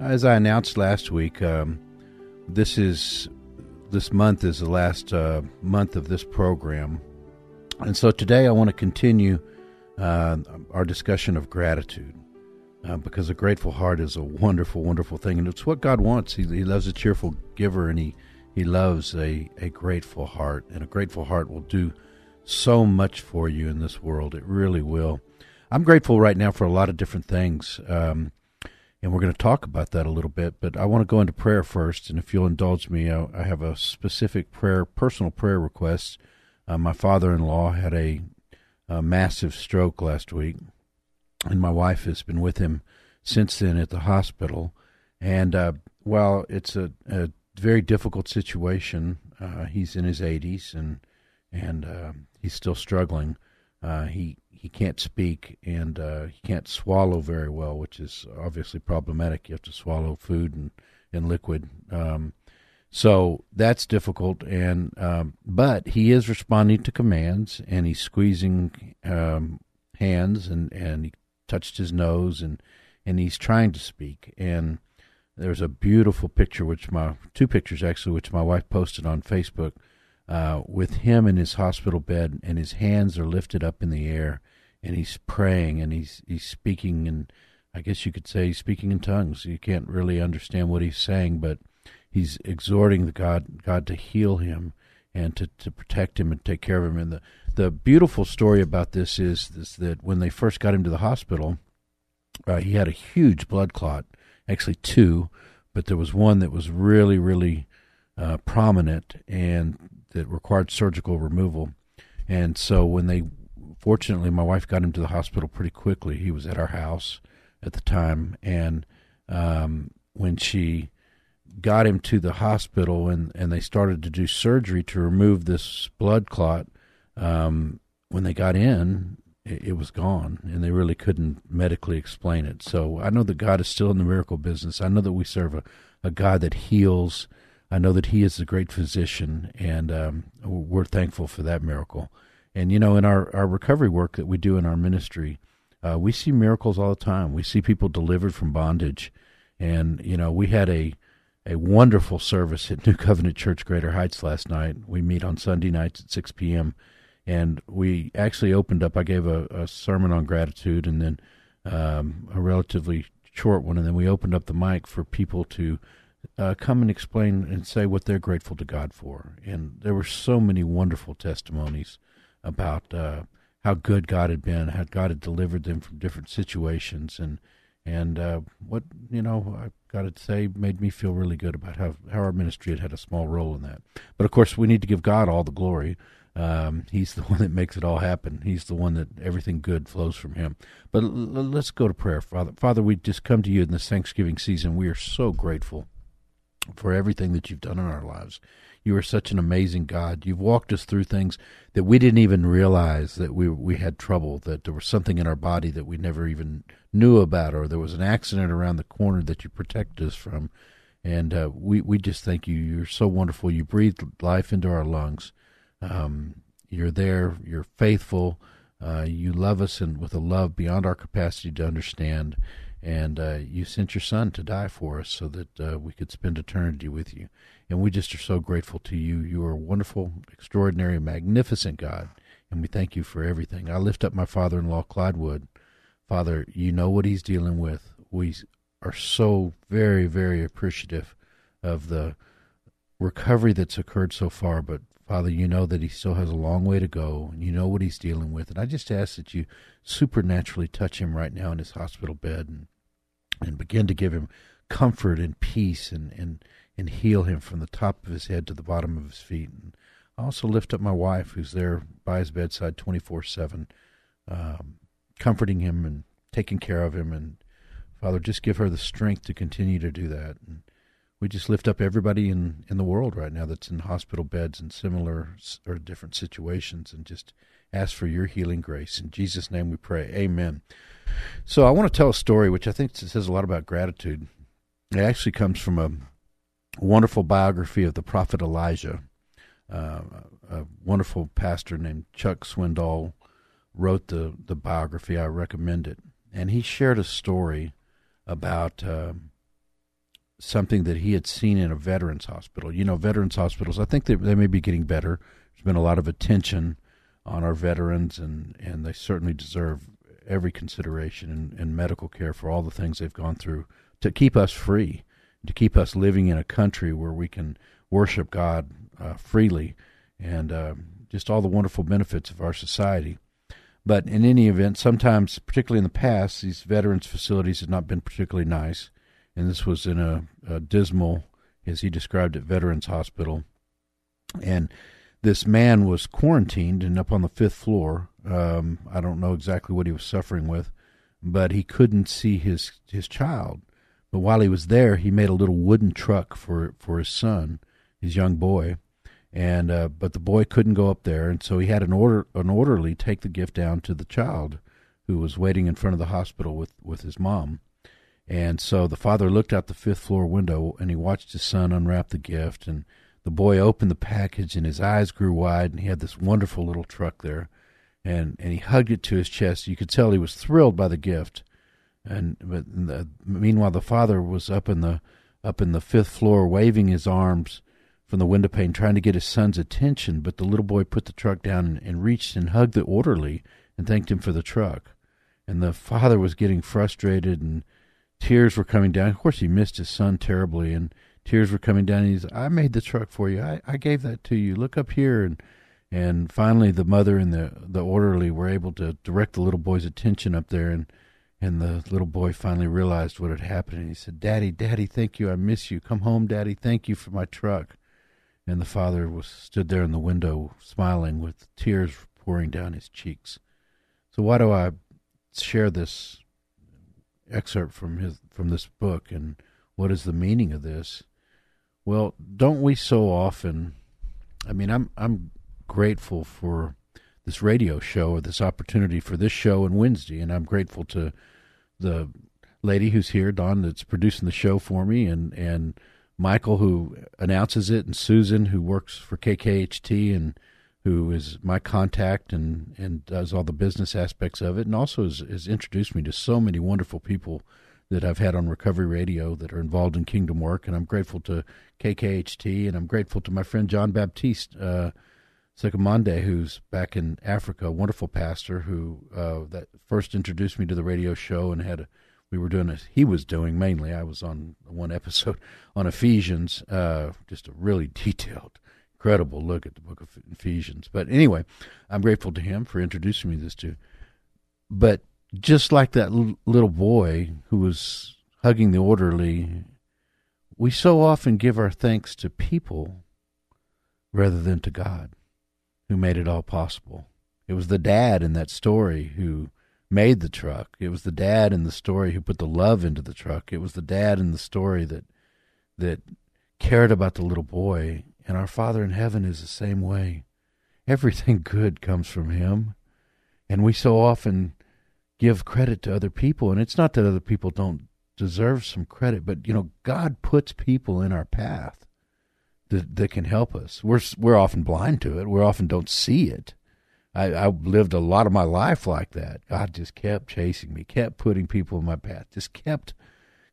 As I announced last week, um, this is this month is the last uh, month of this program, and so today I want to continue uh, our discussion of gratitude. Uh, because a grateful heart is a wonderful, wonderful thing, and it's what God wants. He, he loves a cheerful giver, and he he loves a, a grateful heart, and a grateful heart will do so much for you in this world. It really will. I'm grateful right now for a lot of different things. Um, and we're going to talk about that a little bit. But I want to go into prayer first, and if you'll indulge me, I, I have a specific prayer, personal prayer request. Uh, my father-in-law had a, a, massive stroke last week, and my wife has been with him since then at the hospital. And uh, while it's a, a, very difficult situation, uh, he's in his 80s and and uh, he's still struggling. Uh, he he can't speak and uh, he can't swallow very well, which is obviously problematic. You have to swallow food and and liquid, um, so that's difficult. And um, but he is responding to commands and he's squeezing um, hands and and he touched his nose and and he's trying to speak. And there's a beautiful picture, which my two pictures actually, which my wife posted on Facebook. Uh, with him in his hospital bed, and his hands are lifted up in the air, and he's praying and he's he's speaking and I guess you could say he's speaking in tongues. You can't really understand what he's saying, but he's exhorting the God God to heal him and to, to protect him and take care of him. And the the beautiful story about this is, is that when they first got him to the hospital, uh, he had a huge blood clot, actually two, but there was one that was really really uh, prominent and that required surgical removal. And so when they fortunately, my wife got him to the hospital pretty quickly. He was at our house at the time, and um, when she got him to the hospital and, and they started to do surgery to remove this blood clot, um, when they got in, it, it was gone, and they really couldn't medically explain it. So I know that God is still in the miracle business. I know that we serve a, a God that heals. I know that He is the great physician, and um, we're thankful for that miracle. And you know, in our, our recovery work that we do in our ministry, uh, we see miracles all the time. We see people delivered from bondage, and you know, we had a a wonderful service at New Covenant Church Greater Heights last night. We meet on Sunday nights at six p.m. And we actually opened up. I gave a, a sermon on gratitude, and then um, a relatively short one, and then we opened up the mic for people to uh, come and explain and say what they're grateful to God for. And there were so many wonderful testimonies about uh, how good God had been, how God had delivered them from different situations, and and uh, what you know, I got to say, made me feel really good about how how our ministry had had a small role in that. But of course, we need to give God all the glory. Um, he's the one that makes it all happen. He's the one that everything good flows from him. But l- let's go to prayer, Father. Father, we just come to you in this Thanksgiving season. We are so grateful for everything that you've done in our lives. You are such an amazing God. You've walked us through things that we didn't even realize that we we had trouble, that there was something in our body that we never even knew about, or there was an accident around the corner that you protected us from. And uh, we we just thank you. You're so wonderful. You breathe life into our lungs. Um, you're there. You're faithful. Uh, you love us and with a love beyond our capacity to understand. And uh, you sent your son to die for us so that uh, we could spend eternity with you. And we just are so grateful to you. You are a wonderful, extraordinary, magnificent God. And we thank you for everything. I lift up my father in law, Clyde Wood. Father, you know what he's dealing with. We are so very, very appreciative of the recovery that's occurred so far. But Father, you know that he still has a long way to go, and you know what he's dealing with. And I just ask that you supernaturally touch him right now in his hospital bed and and begin to give him comfort and peace and, and and heal him from the top of his head to the bottom of his feet. And I also lift up my wife, who's there by his bedside 24 7, um, comforting him and taking care of him. And Father, just give her the strength to continue to do that. And we just lift up everybody in, in the world right now that's in hospital beds and similar or different situations and just ask for your healing grace. In Jesus' name we pray. Amen. So I want to tell a story which I think says a lot about gratitude. It actually comes from a wonderful biography of the prophet Elijah. Uh, a wonderful pastor named Chuck Swindoll wrote the, the biography. I recommend it. And he shared a story about uh, something that he had seen in a veterans hospital. You know, veterans hospitals, I think they, they may be getting better. There's been a lot of attention on our veterans, and, and they certainly deserve every consideration and, in medical care for all the things they've gone through to keep us free, to keep us living in a country where we can worship God uh, freely and uh, just all the wonderful benefits of our society. But in any event, sometimes, particularly in the past, these veterans facilities have not been particularly nice. And this was in a, a dismal, as he described it, veterans hospital. And this man was quarantined and up on the fifth floor. Um, I don't know exactly what he was suffering with, but he couldn't see his his child. But while he was there, he made a little wooden truck for for his son, his young boy, and uh, but the boy couldn't go up there, and so he had an order an orderly take the gift down to the child, who was waiting in front of the hospital with with his mom, and so the father looked out the fifth floor window and he watched his son unwrap the gift, and the boy opened the package and his eyes grew wide, and he had this wonderful little truck there, and and he hugged it to his chest. You could tell he was thrilled by the gift, and but the, meanwhile the father was up in the up in the fifth floor waving his arms from the window pane trying to get his son's attention, but the little boy put the truck down and, and reached and hugged the orderly and thanked him for the truck. And the father was getting frustrated and tears were coming down. Of course, he missed his son terribly, and tears were coming down. He's, I made the truck for you. I, I gave that to you. Look up here. And and finally, the mother and the the orderly were able to direct the little boy's attention up there, and and the little boy finally realized what had happened. And he said, "Daddy, Daddy, thank you. I miss you. Come home, Daddy. Thank you for my truck." and the father was stood there in the window smiling with tears pouring down his cheeks. So why do I share this excerpt from his from this book and what is the meaning of this? Well, don't we so often I mean I'm I'm grateful for this radio show or this opportunity for this show and Wednesday and I'm grateful to the lady who's here, Don, that's producing the show for me and and Michael, who announces it, and Susan, who works for KKHT and who is my contact and, and does all the business aspects of it, and also has, has introduced me to so many wonderful people that I've had on Recovery Radio that are involved in kingdom work. And I'm grateful to KKHT, and I'm grateful to my friend John Baptiste uh, who's back in Africa, a wonderful pastor who uh, that first introduced me to the radio show and had a we were doing it. He was doing mainly. I was on one episode on Ephesians, uh, just a really detailed, incredible look at the book of Ephesians. But anyway, I'm grateful to him for introducing me to this too. But just like that l- little boy who was hugging the orderly, we so often give our thanks to people rather than to God, who made it all possible. It was the dad in that story who made the truck. It was the dad in the story who put the love into the truck. It was the dad in the story that that cared about the little boy. And our Father in heaven is the same way. Everything good comes from him. And we so often give credit to other people and it's not that other people don't deserve some credit, but you know, God puts people in our path that that can help us. We're we're often blind to it. We often don't see it I, I lived a lot of my life like that. God just kept chasing me, kept putting people in my path, just kept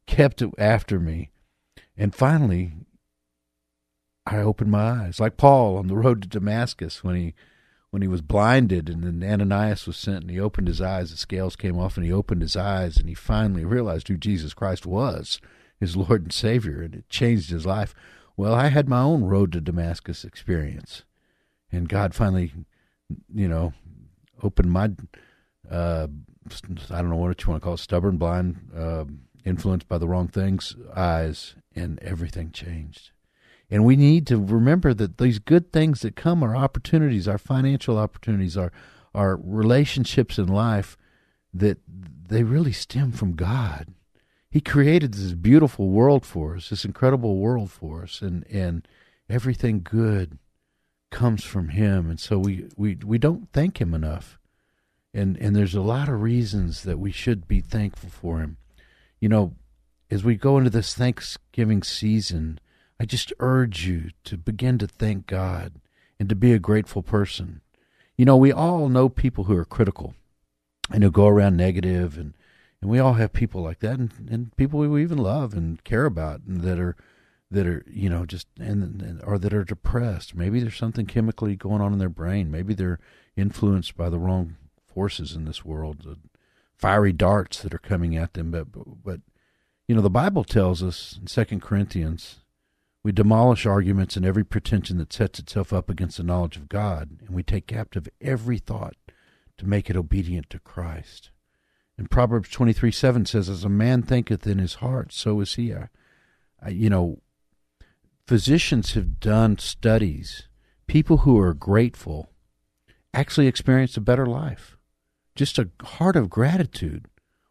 kept after me. And finally, I opened my eyes, like Paul on the road to Damascus when he when he was blinded, and then Ananias was sent, and he opened his eyes. The scales came off, and he opened his eyes, and he finally realized who Jesus Christ was, his Lord and Savior, and it changed his life. Well, I had my own road to Damascus experience, and God finally you know, opened my, uh, I don't know what you want to call it, stubborn, blind, uh, influenced by the wrong things, eyes, and everything changed. And we need to remember that these good things that come are opportunities, our financial opportunities, our our relationships in life, that they really stem from God. He created this beautiful world for us, this incredible world for us, and and everything good comes from Him, and so we we we don't thank Him enough, and and there's a lot of reasons that we should be thankful for Him. You know, as we go into this Thanksgiving season, I just urge you to begin to thank God and to be a grateful person. You know, we all know people who are critical and who go around negative and and we all have people like that and, and people we even love and care about and that are that are you know just and, and or that are depressed. Maybe there's something chemically going on in their brain. Maybe they're influenced by the wrong forces in this world the fiery darts that are coming at them. But but you know the bible tells us in second corinthians we demolish arguments and every pretension that sets itself up against the knowledge of god and we take captive every thought to make it obedient to christ and Proverbs 23 7 says, As a man thinketh in his heart, so is he. I, I, you know, physicians have done studies. People who are grateful actually experience a better life. Just a heart of gratitude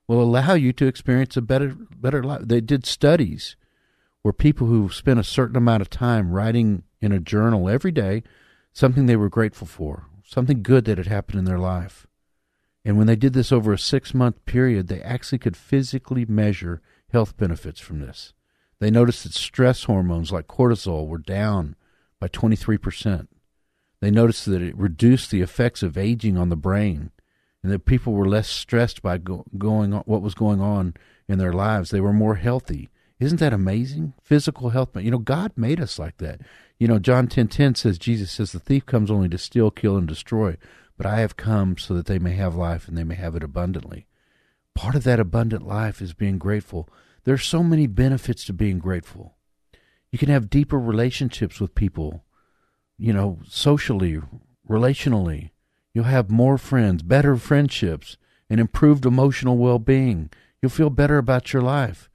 will allow you to experience a better better life. They did studies where people who spent a certain amount of time writing in a journal every day something they were grateful for, something good that had happened in their life. And when they did this over a six month period, they actually could physically measure health benefits from this. They noticed that stress hormones like cortisol were down by 23%. They noticed that it reduced the effects of aging on the brain and that people were less stressed by go- going on, what was going on in their lives. They were more healthy. Isn't that amazing? Physical health. You know, God made us like that. You know, John 10:10 10, 10 says Jesus says the thief comes only to steal, kill and destroy but I have come so that they may have life and they may have it abundantly. Part of that abundant life is being grateful. There are so many benefits to being grateful. You can have deeper relationships with people, you know, socially, relationally. You'll have more friends, better friendships, and improved emotional well being. You'll feel better about your life.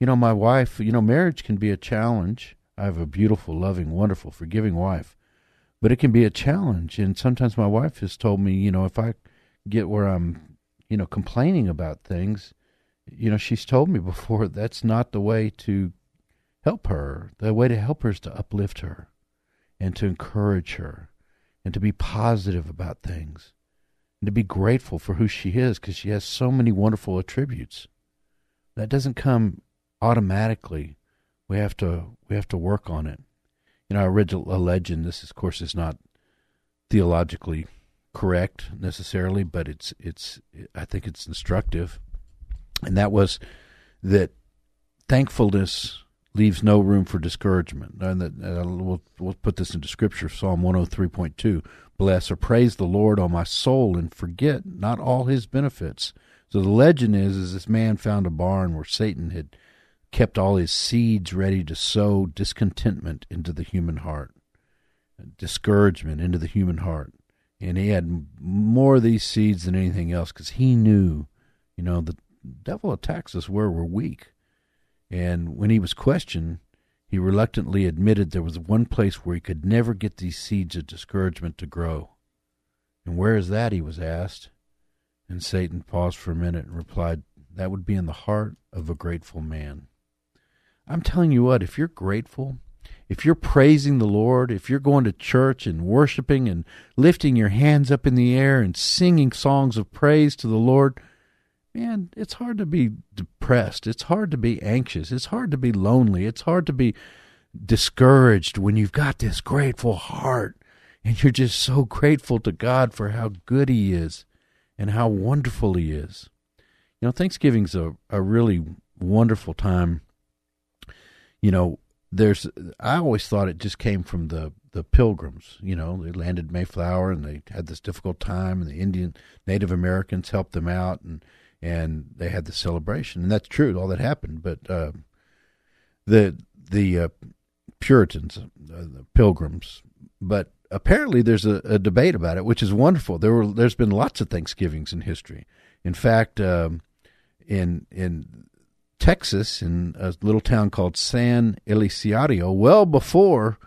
You know, my wife, you know, marriage can be a challenge. I have a beautiful, loving, wonderful, forgiving wife but it can be a challenge. And sometimes my wife has told me, you know, if I get where I'm, you know, complaining about things, you know, she's told me before that's not the way to help her. The way to help her is to uplift her and to encourage her and to be positive about things and to be grateful for who she is because she has so many wonderful attributes. That doesn't come automatically. We have to we have to work on it you know, I read a legend. This, of course, is not theologically correct necessarily, but it's it's I think it's instructive, and that was that thankfulness leaves no room for discouragement. And that uh, we'll we'll put this into Scripture, Psalm one hundred oh three point two. Bless or praise the Lord, O my soul, and forget not all His benefits. So the legend is, is this man found a barn where Satan had kept all his seeds ready to sow discontentment into the human heart, discouragement into the human heart. And he had more of these seeds than anything else because he knew, you know, the devil attacks us where we're weak. And when he was questioned, he reluctantly admitted there was one place where he could never get these seeds of discouragement to grow. And where is that? he was asked. And Satan paused for a minute and replied, That would be in the heart of a grateful man. I'm telling you what, if you're grateful, if you're praising the Lord, if you're going to church and worshiping and lifting your hands up in the air and singing songs of praise to the Lord, man, it's hard to be depressed. It's hard to be anxious. It's hard to be lonely. It's hard to be discouraged when you've got this grateful heart and you're just so grateful to God for how good He is and how wonderful He is. You know, Thanksgiving's a, a really wonderful time you know, there's I always thought it just came from the the pilgrims. You know, they landed Mayflower and they had this difficult time, and the Indian Native Americans helped them out, and and they had the celebration, and that's true. All that happened, but uh, the the uh, Puritans, uh, the Pilgrims, but apparently there's a, a, debate about it, which is wonderful. There were there's been lots of Thanksgivings in history. In fact, um, in in Texas, in a little town called San Elizario, well before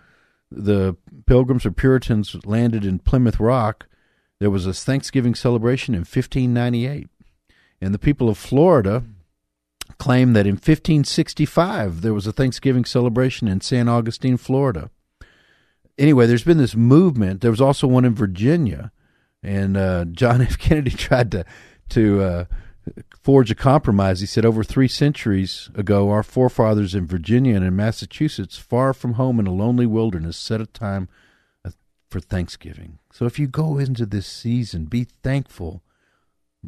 the Pilgrims or Puritans landed in Plymouth Rock, there was a Thanksgiving celebration in 1598. And the people of Florida claim that in 1565 there was a Thanksgiving celebration in San Augustine, Florida. Anyway, there's been this movement. There was also one in Virginia, and uh, John F. Kennedy tried to to uh, forge a compromise. He said, over three centuries ago, our forefathers in Virginia and in Massachusetts, far from home in a lonely wilderness, set a time uh, for Thanksgiving. So if you go into this season, be thankful.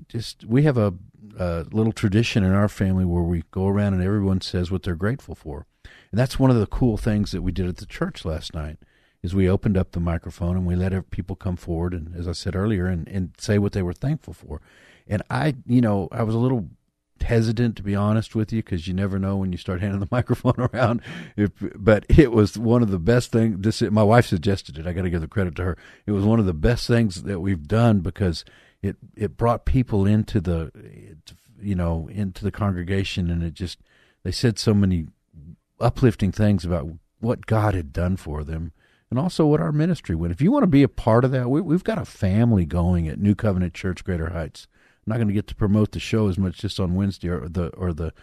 Just we have a, a little tradition in our family where we go around and everyone says what they're grateful for, and that's one of the cool things that we did at the church last night. Is we opened up the microphone and we let people come forward and, as I said earlier, and, and say what they were thankful for. And I, you know, I was a little hesitant to be honest with you because you never know when you start handing the microphone around. If, but it was one of the best things. This my wife suggested it. I got to give the credit to her. It was one of the best things that we've done because it it brought people into the, you know, into the congregation, and it just they said so many uplifting things about what God had done for them. And also what our ministry would. If you want to be a part of that, we, we've got a family going at New Covenant Church Greater Heights I'm not going to get to promote the show as much just on Wednesday or the or the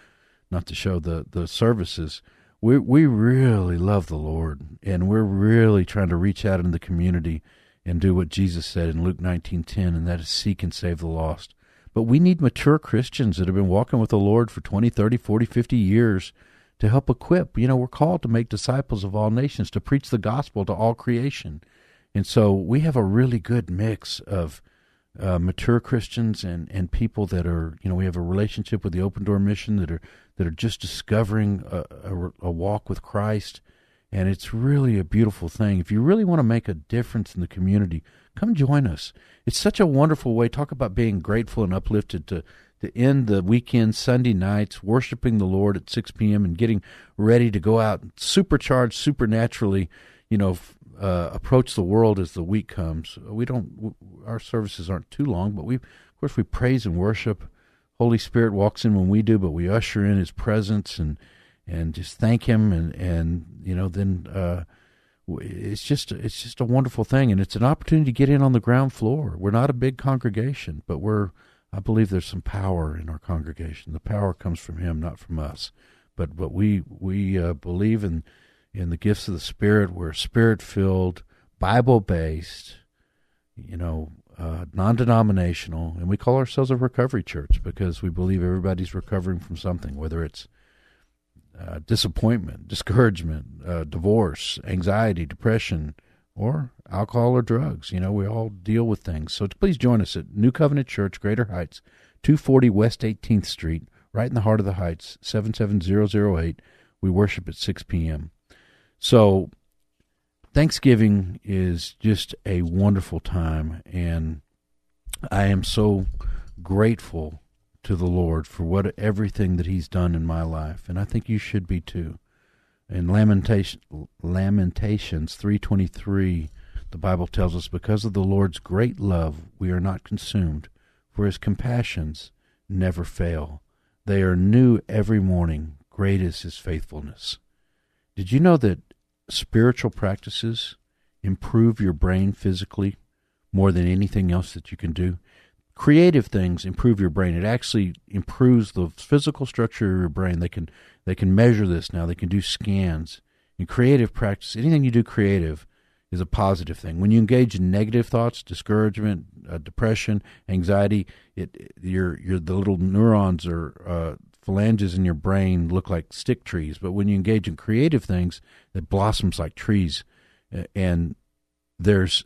not the show the the services. We we really love the Lord and we're really trying to reach out in the community and do what Jesus said in Luke 19:10 and that is seek and save the lost. But we need mature Christians that have been walking with the Lord for 20, 30, 40, 50 years to help equip. You know, we're called to make disciples of all nations, to preach the gospel to all creation. And so we have a really good mix of uh, mature Christians and, and people that are you know we have a relationship with the Open Door Mission that are that are just discovering a, a, a walk with Christ, and it's really a beautiful thing. If you really want to make a difference in the community, come join us. It's such a wonderful way. Talk about being grateful and uplifted to to end the weekend Sunday nights worshiping the Lord at 6 p.m. and getting ready to go out supercharged supernaturally, you know, uh, approach the world as the week comes. We don't. Our services aren't too long, but we, of course, we praise and worship. Holy Spirit walks in when we do, but we usher in His presence and and just thank Him, and and you know then uh, it's just it's just a wonderful thing, and it's an opportunity to get in on the ground floor. We're not a big congregation, but we're I believe there's some power in our congregation. The power comes from Him, not from us. But but we we uh, believe in in the gifts of the Spirit. We're spirit filled, Bible based, you know, uh, non denominational, and we call ourselves a recovery church because we believe everybody's recovering from something, whether it's uh, disappointment, discouragement, uh, divorce, anxiety, depression, or alcohol or drugs. You know, we all deal with things. So please join us at New Covenant Church, Greater Heights, 240 West 18th Street, right in the heart of the Heights, 77008. We worship at 6 p.m. So Thanksgiving is just a wonderful time, and I am so grateful to the Lord for what everything that He's done in my life, and I think you should be too. In Lamentation, Lamentations three twenty three, the Bible tells us, "Because of the Lord's great love, we are not consumed, for His compassions never fail; they are new every morning. Great is His faithfulness." Did you know that spiritual practices improve your brain physically more than anything else that you can do. Creative things improve your brain. It actually improves the physical structure of your brain. They can they can measure this now. They can do scans. In creative practice, anything you do creative is a positive thing. When you engage in negative thoughts, discouragement, uh, depression, anxiety, it your your the little neurons are uh, phalanges in your brain look like stick trees, but when you engage in creative things, it blossoms like trees. And there's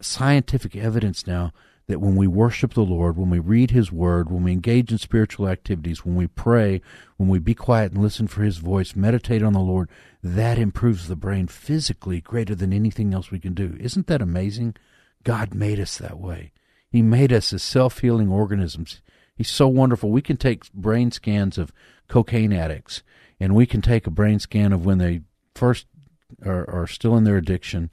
scientific evidence now that when we worship the Lord, when we read His Word, when we engage in spiritual activities, when we pray, when we be quiet and listen for His voice, meditate on the Lord, that improves the brain physically greater than anything else we can do. Isn't that amazing? God made us that way. He made us as self healing organisms. He's so wonderful. We can take brain scans of cocaine addicts, and we can take a brain scan of when they first are, are still in their addiction,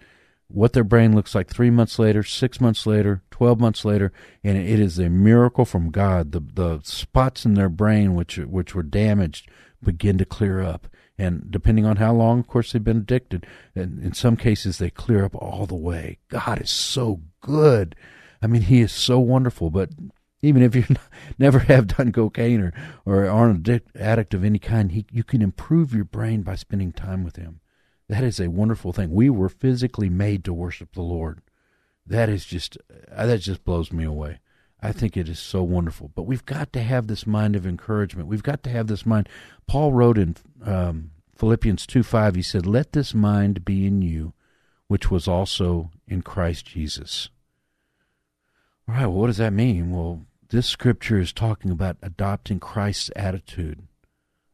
what their brain looks like three months later, six months later, 12 months later, and it is a miracle from God. The, the spots in their brain which, which were damaged begin to clear up. And depending on how long, of course, they've been addicted, and in some cases, they clear up all the way. God is so good. I mean, He is so wonderful. But Even if you never have done cocaine or, or aren't an addict of any kind, he, you can improve your brain by spending time with him. That is a wonderful thing. We were physically made to worship the Lord. That is just uh, that just blows me away. I think it is so wonderful. But we've got to have this mind of encouragement. We've got to have this mind. Paul wrote in um, Philippians 2 5, he said, Let this mind be in you, which was also in Christ Jesus. All right, well, what does that mean? Well, this scripture is talking about adopting Christ's attitude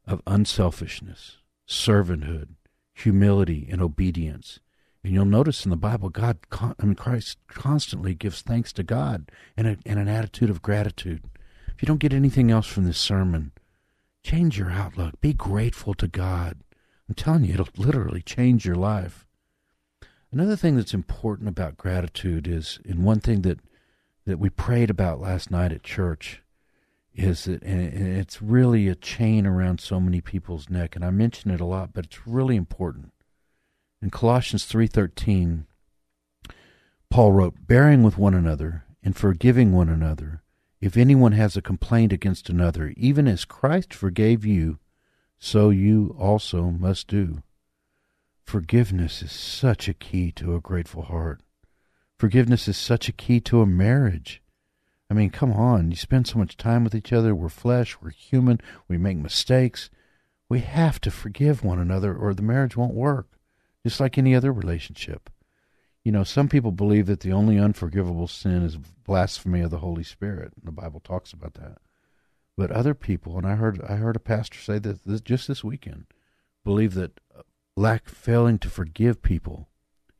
of unselfishness, servanthood, humility, and obedience. And you'll notice in the Bible, God, mean, Christ constantly gives thanks to God and, and an attitude of gratitude. If you don't get anything else from this sermon, change your outlook. Be grateful to God. I'm telling you, it'll literally change your life. Another thing that's important about gratitude is, and one thing that that we prayed about last night at church is that and it's really a chain around so many people's neck and I mention it a lot but it's really important. In Colossians 3:13 Paul wrote bearing with one another and forgiving one another if anyone has a complaint against another even as Christ forgave you so you also must do. Forgiveness is such a key to a grateful heart. Forgiveness is such a key to a marriage. I mean, come on. You spend so much time with each other. We're flesh. We're human. We make mistakes. We have to forgive one another or the marriage won't work, just like any other relationship. You know, some people believe that the only unforgivable sin is blasphemy of the Holy Spirit. The Bible talks about that. But other people, and I heard I heard a pastor say that this, just this weekend, believe that lack failing to forgive people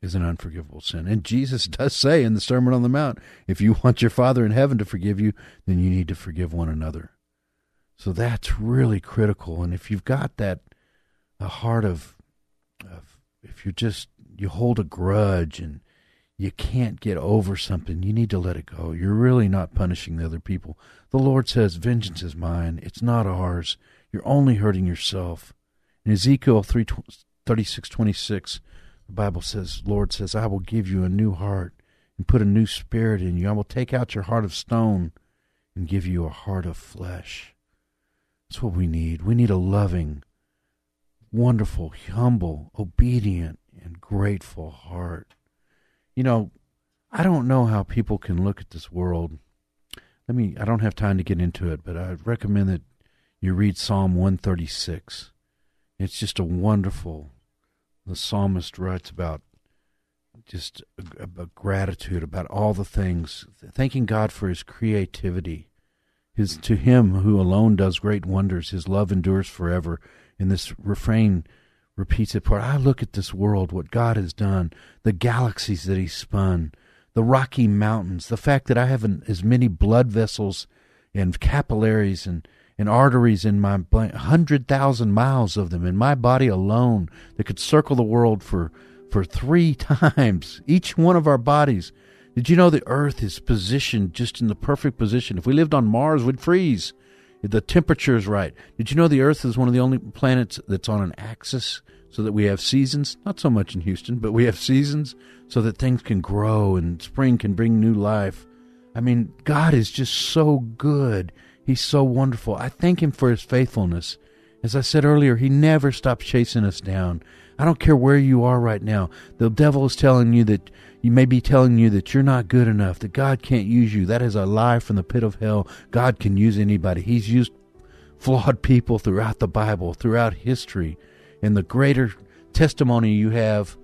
is an unforgivable sin. And Jesus does say in the Sermon on the Mount, if you want your Father in heaven to forgive you, then you need to forgive one another. So that's really critical. And if you've got that a heart of, of if you just you hold a grudge and you can't get over something, you need to let it go. You're really not punishing the other people. The Lord says, Vengeance is mine, it's not ours. You're only hurting yourself. In Ezekiel 3 36 26, the Bible says, Lord says, I will give you a new heart and put a new spirit in you. I will take out your heart of stone and give you a heart of flesh. That's what we need. We need a loving, wonderful, humble, obedient, and grateful heart. You know, I don't know how people can look at this world. Let me, I don't have time to get into it, but I recommend that you read Psalm 136. It's just a wonderful, the psalmist writes about just a, a gratitude about all the things, thanking God for his creativity. His to him who alone does great wonders, his love endures forever. And this refrain repeats it for I look at this world, what God has done, the galaxies that He spun, the Rocky Mountains, the fact that I have an, as many blood vessels and capillaries and and arteries in my hundred thousand miles of them in my body alone that could circle the world for for three times each one of our bodies. Did you know the Earth is positioned just in the perfect position? If we lived on Mars, we'd freeze. The temperature is right. Did you know the Earth is one of the only planets that's on an axis so that we have seasons? Not so much in Houston, but we have seasons so that things can grow and spring can bring new life. I mean, God is just so good. He's so wonderful. I thank Him for His faithfulness. As I said earlier, He never stops chasing us down. I don't care where you are right now. The devil is telling you that you may be telling you that you're not good enough, that God can't use you. That is a lie from the pit of hell. God can use anybody. He's used flawed people throughout the Bible, throughout history. And the greater testimony you have,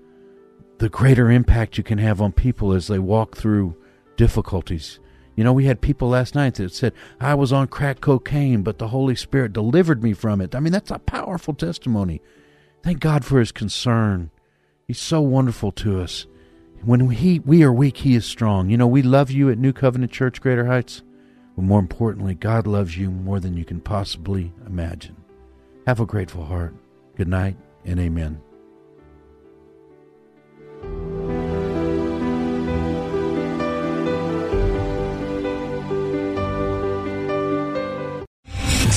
the greater impact you can have on people as they walk through difficulties. You know, we had people last night that said, I was on crack cocaine, but the Holy Spirit delivered me from it. I mean, that's a powerful testimony. Thank God for his concern. He's so wonderful to us. When he, we are weak, he is strong. You know, we love you at New Covenant Church, Greater Heights. But more importantly, God loves you more than you can possibly imagine. Have a grateful heart. Good night and amen.